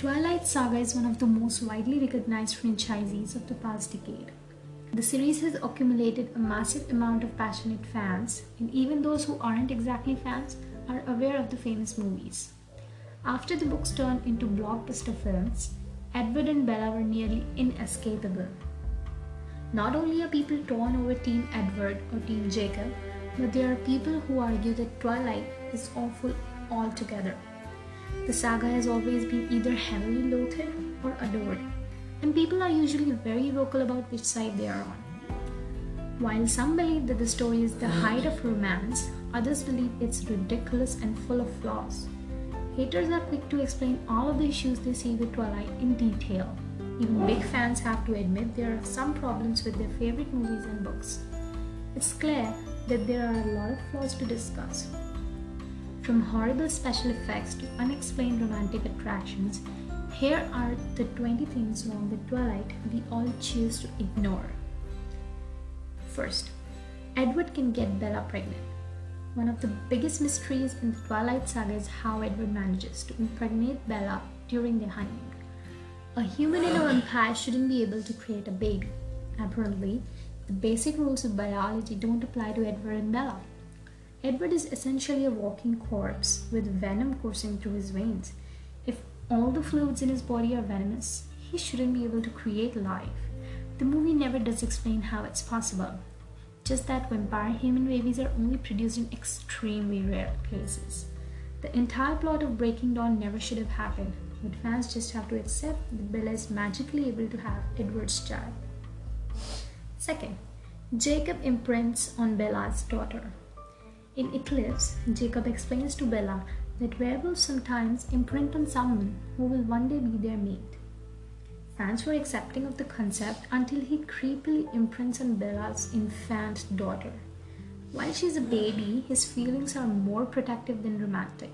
Twilight Saga is one of the most widely recognized franchises of the past decade. The series has accumulated a massive amount of passionate fans, and even those who aren't exactly fans are aware of the famous movies. After the books turned into blockbuster films, Edward and Bella were nearly inescapable. Not only are people torn over Team Edward or Team Jacob, but there are people who argue that Twilight is awful altogether. The saga has always been either heavily loathed or adored, and people are usually very vocal about which side they are on. While some believe that the story is the height of romance, others believe it's ridiculous and full of flaws. Haters are quick to explain all of the issues they see with Twilight in detail. Even big fans have to admit there are some problems with their favorite movies and books. It's clear that there are a lot of flaws to discuss. From horrible special effects to unexplained romantic attractions, here are the 20 things wrong with Twilight we all choose to ignore. First, Edward can get Bella pregnant. One of the biggest mysteries in the Twilight saga is how Edward manages to impregnate Bella during their honeymoon. A human and a vampire shouldn't be able to create a baby. Apparently, the basic rules of biology don't apply to Edward and Bella. Edward is essentially a walking corpse with venom coursing through his veins. If all the fluids in his body are venomous, he shouldn't be able to create life. The movie never does explain how it's possible, just that vampire human babies are only produced in extremely rare cases. The entire plot of Breaking Dawn never should have happened, but fans just have to accept that Bella is magically able to have Edward's child. Second, Jacob imprints on Bella's daughter. In Eclipse, Jacob explains to Bella that werewolves sometimes imprint on someone who will one day be their mate. Fans were accepting of the concept until he creepily imprints on Bella's infant daughter. While she's a baby, his feelings are more protective than romantic.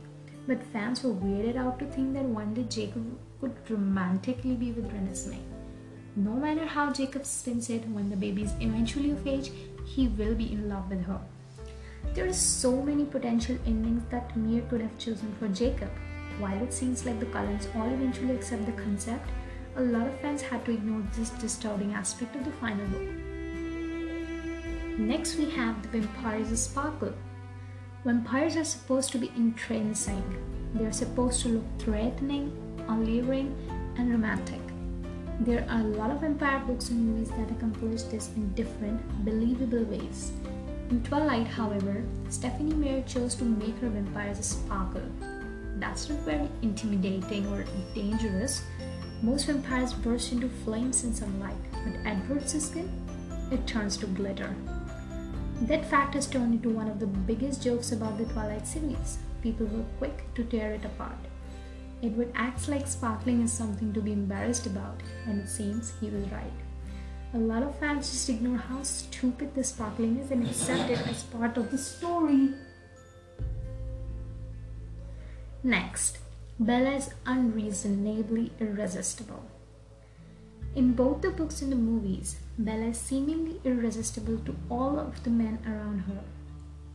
But fans were weirded out to think that one day Jacob could romantically be with Renesmee. No matter how Jacob spins it, when the baby is eventually of age, he will be in love with her. There are so many potential endings that Meyer could have chosen for Jacob. While it seems like the Cullens all eventually accept the concept, a lot of fans had to ignore this disturbing aspect of the final book. Next, we have the vampires sparkle. Vampires are supposed to be entrancing. They are supposed to look threatening, alluring, and romantic. There are a lot of vampire books and movies that accomplish this in different, believable ways. In Twilight, however, Stephenie Meyer chose to make her vampires sparkle. That's not very intimidating or dangerous. Most vampires burst into flames in sunlight, but Edward's skin, it turns to glitter. That fact has turned into one of the biggest jokes about the Twilight series. People were quick to tear it apart. Edward acts like sparkling is something to be embarrassed about, and it seems he was right. A lot of fans just ignore how stupid the sparkling is and accept it as part of the story. Next, Bella is unreasonably irresistible. In both the books and the movies, Bella is seemingly irresistible to all of the men around her.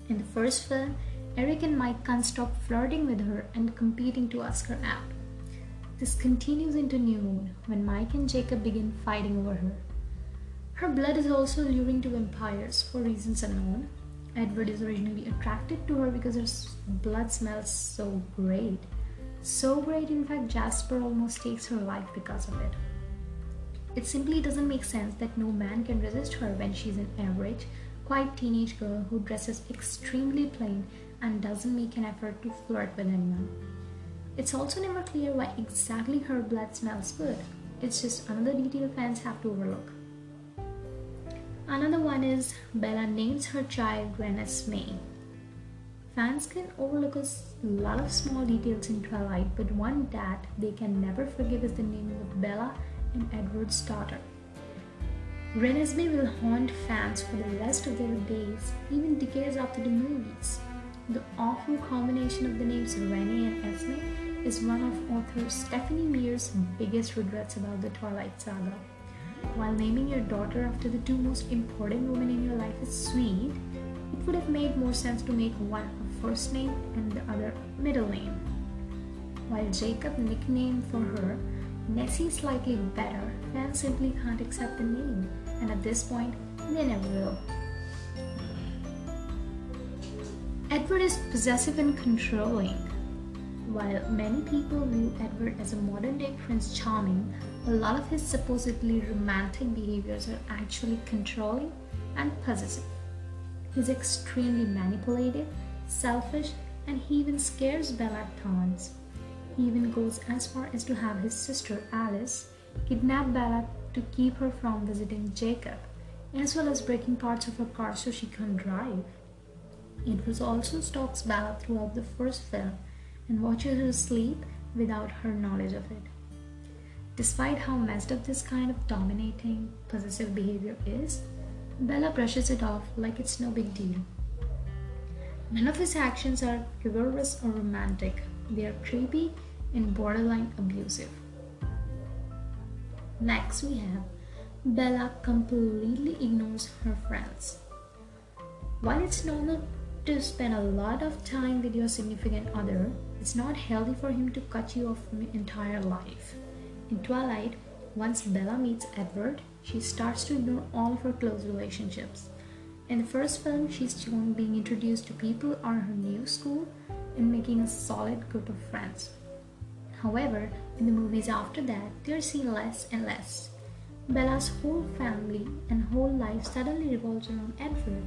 In the first film, Eric and Mike can't stop flirting with her and competing to ask her out. This continues into New Moon when Mike and Jacob begin fighting over her. Her blood is also alluring to vampires for reasons unknown. Edward is originally attracted to her because her blood smells so great. So great, in fact, Jasper almost takes her life because of it. It simply doesn't make sense that no man can resist her when she's an average, quiet teenage girl who dresses extremely plain and doesn't make an effort to flirt with anyone. It's also never clear why exactly her blood smells good. It's just another detail fans have to overlook. Another one is Bella names her child Renesmee. Fans can overlook a lot of small details in Twilight, but one that they can never forgive is the naming of Bella and Edward's daughter. Renesmee will haunt fans for the rest of their days, even decades after the movies. The awful combination of the names Renee and Esme is one of author Stephenie Meyer's biggest regrets about the Twilight saga. While naming your daughter after the two most important women in your life is sweet, it would have made more sense to make one a first name and the other middle name. While Jacob nickname for her Nessie slightly better, fans simply can't accept the name, and at this point, they never will. Edward is possessive and controlling. While many people view Edward as a modern day Prince Charming, a lot of his supposedly romantic behaviors are actually controlling and possessive. He's extremely manipulative, selfish, and he even scares Bella at times. He even goes as far as to have his sister Alice kidnap Bella to keep her from visiting Jacob, as well as breaking parts of her car so she can't drive. Edward also stalks Bella throughout the first film and watches her sleep without her knowledge of it. Despite how messed up this kind of dominating, possessive behavior is, Bella brushes it off like it's no big deal. None of his actions are chivalrous or romantic, they are creepy and borderline abusive. Next, we have Bella completely ignores her friends. While it's normal to spend a lot of time with your significant other, it's not healthy for him to cut you off from your entire life. In Twilight, once Bella meets Edward, she starts to ignore all of her close relationships. In the first film, she's shown being introduced to people on her new school and making a solid group of friends. However, in the movies after that, they're seen less and less. Bella's whole family and whole life suddenly revolves around Edward.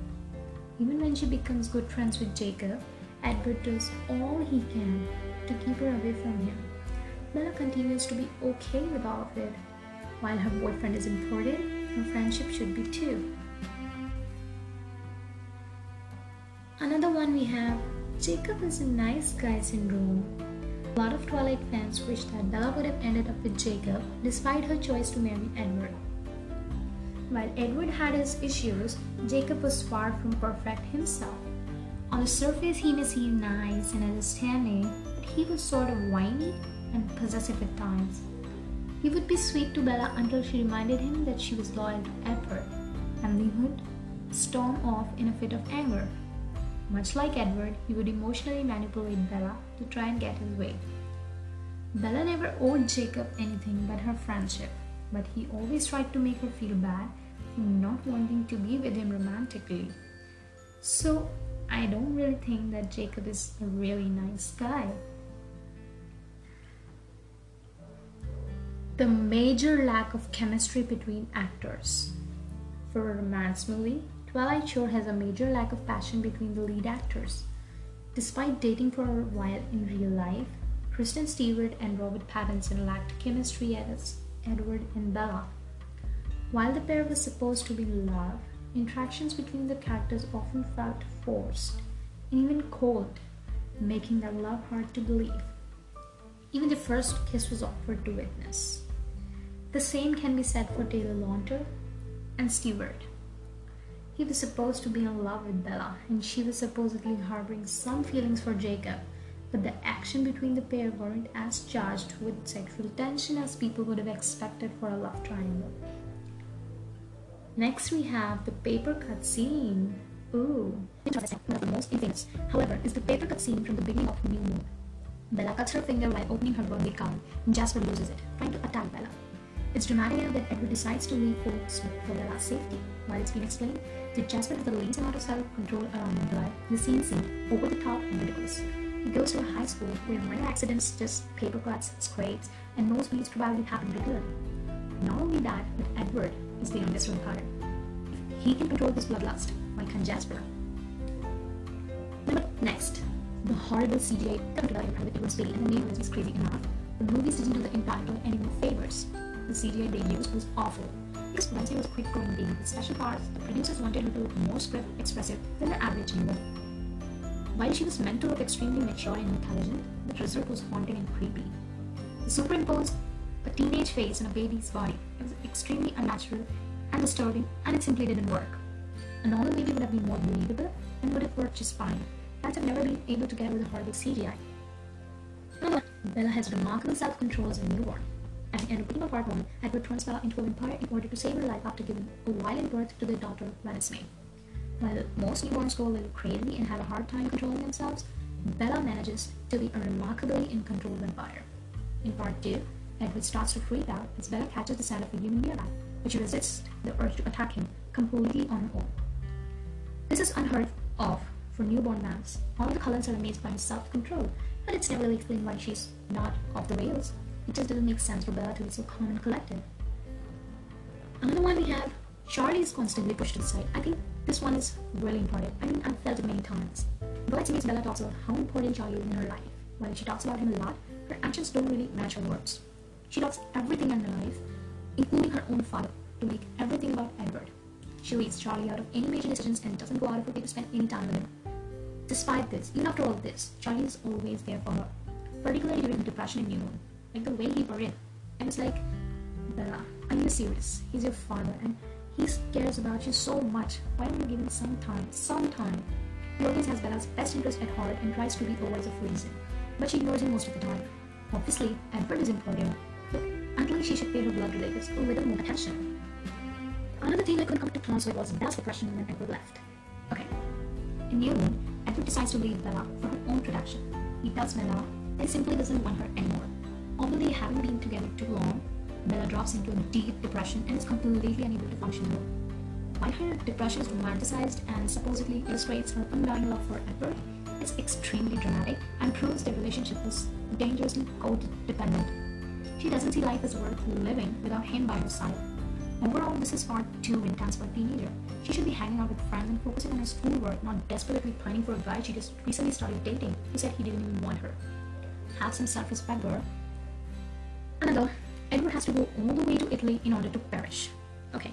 Even when she becomes good friends with Jacob, Edward does all he can to keep her away from him. Bella continues to be okay with all of it. While her boyfriend is important, her friendship should be too. Another one we have Jacob is a nice guy syndrome. A lot of Twilight fans wish that Bella would have ended up with Jacob despite her choice to marry Edward. While Edward had his issues, Jacob was far from perfect himself. On the surface, he may seem nice and understanding, but he was sort of whiny and possessive at times. He would be sweet to Bella until she reminded him that she was loyal to Edward, and he would storm off in a fit of anger. Much like Edward, he would emotionally manipulate Bella to try and get his way. Bella never owed Jacob anything but her friendship, but he always tried to make her feel bad for not wanting to be with him romantically. So I don't really think that Jacob is a really nice guy. The major lack of chemistry between actors. For a romance movie, Twilight sure has a major lack of passion between the lead actors. Despite dating for a while in real life, Kristen Stewart and Robert Pattinson lacked chemistry as Edward and Bella. While the pair was supposed to be in love, Interactions between the characters often felt forced and even cold, making their love hard to believe. Even the first kiss was awkward to witness. The same can be said for Taylor Lautner and Stewart. He was supposed to be in love with Bella, and she was supposedly harboring some feelings for Jacob, but the action between the pair weren't as charged with sexual tension as people would have expected for a love triangle. Next, we have the paper cut scene. Ooh, the most infamous, however, is the paper cut scene from the beginning of New Moon. Bella cuts her finger while opening her birthday card, and Jasper loses it, trying to attack Bella. It's dramatic that Edward decides to leave Forks for Bella's safety. While it's been explained that Jasper has the least amount of self-control around blood, the scene seems over the top and ridiculous. He goes to a high school where minor accidents, just paper cuts, scrapes, and nosebleeds probably happen regularly. Not only that, but Edward is the youngest. If he can control his bloodlust, why can't Jasper? Next, the horrible CGI computer private Edward's baby and the name was crazy enough. The movies didn't do the impact on any more favors. The CGI they used was awful. Because Wednesday was quick growing baby with special parts, the producers wanted her to look more script expressive than the average human. While she was meant to look extremely mature and intelligent, the result was haunting and creepy. The superimposed a teenage face on a baby's body. It was extremely unnatural and disturbing, and it simply didn't work. A normal baby would have been more believable and would have worked just fine. Fans have never been able to get over the horrible CGI. Bella has remarkable self-control as a newborn. At the end of Beginning Part 1, Edward turns Bella into a vampire in order to save her life after giving a violent birth to their daughter, Renesmee. While most newborns go a little crazy and have a hard time controlling themselves, Bella manages to be a remarkably in control vampire. In part 2, Edward starts to freak out as Bella catches the scent of a human nearby, she resists the urge to attack him completely on her own. This is unheard of for newborn vamps. All the Cullens are amazed by his self-control, but it's never really explained why she's not off the rails. It just doesn't make sense for Bella to be so calm and collected. Another one we have, Charlie is constantly pushed aside. I think this one is really important. I mean, I've felt it many times. But series Bella talks about how important Charlie is in her life. While she talks about him a lot, her actions don't really match her words. She does everything in her life, including her own father, to make everything about Edward. She leaves Charlie out of any major decisions and doesn't go out of her way to spend any time with him. Despite this, even after all this, Charlie is always there for her, particularly during the depression in New Moon. Like the way he worried. And it's like, Bella, are you serious? He's your father and he cares about you so much. Why don't you give him some time? Some time. He always has Bella's best interest at heart and tries to be the voice of reason. But she ignores him most of the time. Obviously, Edward is important, but until she should pay her blood relatives a little more attention. Another thing I couldn't come to terms with was Bella's depression when Edward left. Okay. In New Moon, Edward decides to leave Bella for her own protection. He tells Bella that he simply doesn't want her anymore. Although they haven't been together too long, Bella drops into a deep depression and is completely unable to function. While her depression is romanticized and supposedly illustrates her undying love for Edward, it's extremely dramatic and proves their relationship is dangerously codependent. She doesn't see life as worth living without him by her side. Overall, this is far too intense for a teenager. She should be hanging out with friends and focusing on her schoolwork, not desperately pining for a guy she just recently started dating who said he didn't even want her. Have some self-respect, girl. Another, Edward has to go all the way to Italy in order to perish. Okay.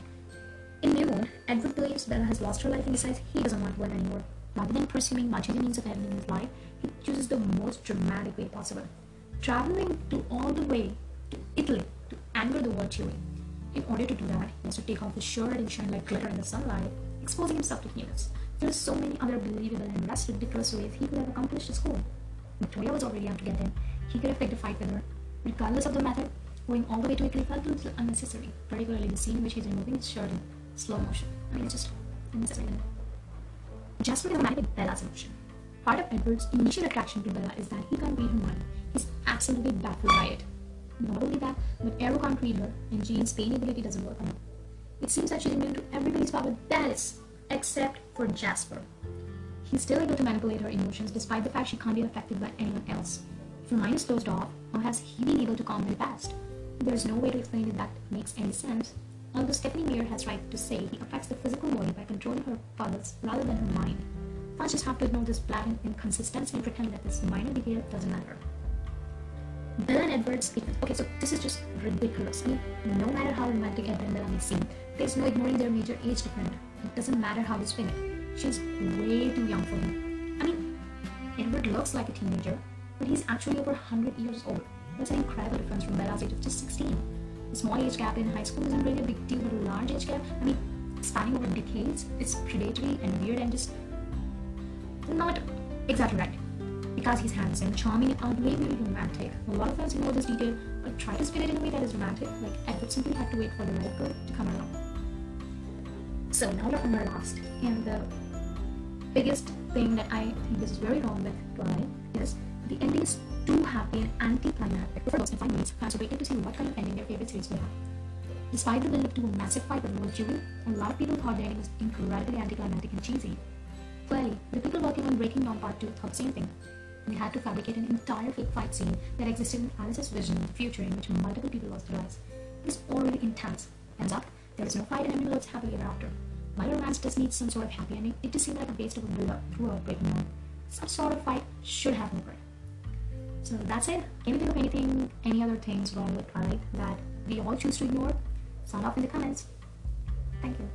In New Moon, Edward believes Bella has lost her life and decides he doesn't want live anymore. Rather than pursuing much the means of ending his life, he chooses the most dramatic way possible. Traveling to all the way to Italy to anger the Volturi. In order to do that, he has to take off his shirt and shine like glitter in the sunlight, exposing himself to newness. There are so many other believable and less ridiculous ways he could have accomplished his goal. Victoria was already out to get him. He could have picked a fight with her. Regardless of the method, going all the way to Italy felt a little unnecessary, particularly the scene in which he's removing his shirt in slow motion. I mean, it's just unnecessary. Jasper is a man with Bella's emotion. Part of Edward's initial attraction to Bella is that he can't read her mind. He's absolutely baffled by it. Not only that, but Aro can't read her, and Jane's pain ability doesn't work on her. It seems that she's immune to everybody's power that is, except for Jasper. He's still able to manipulate her emotions despite the fact she can't be affected by anyone else. Her mind is closed off, how has he been able to calm her past? There's no way to explain it that makes any sense. Although Stephenie Meyer has right to say he affects the physical body by controlling her pulse rather than her mind. Fans just have to ignore this blatant inconsistency and pretend that this minor detail doesn't matter. And Edward's statement. Okay, so this is just ridiculous. I mean, no matter how romantic Edward and Bella may seem, there's no ignoring their major age difference. It doesn't matter how they swing it. She's way too young for him. I mean, Edward looks like a teenager, but he's actually over 100 years old. That's an incredible difference from Bella's age of just 16. A small age gap in high school isn't really a big deal, but a large age gap, I mean, spanning over decades, it's predatory and weird and just not exactly right because he's handsome, charming, and unbelievably romantic. A lot of fans ignore this detail but try to spin it in a way that is romantic, like Edward simply had to wait for the right girl to come along. So now we're on our last, and the biggest thing that I think is very wrong with Twilight is the ending is too happy and anticlimactic. For those in five minutes, fans are waiting to see what kind of ending their favorite series will have. Despite the build-up to a massive fight with Volturi, a lot of people thought the ending was incredibly anticlimactic and cheesy. Clearly, the people working on Breaking Dawn Part 2 thought the same thing. We had to fabricate an entire fake fight scene that existed in Alice's vision of the future in which multiple people lost their lives. It is already intense. Ends up, there is no fight and everyone lives happily ever after. While romance does need some sort of happy ending, it does seem like a waste of a build-up throughout Breaking Dawn. Some sort of fight should have occurred. So that's it. Can you think of anything, any other things wrong with Twilight that we all choose to ignore? Sound off in the comments. Thank you.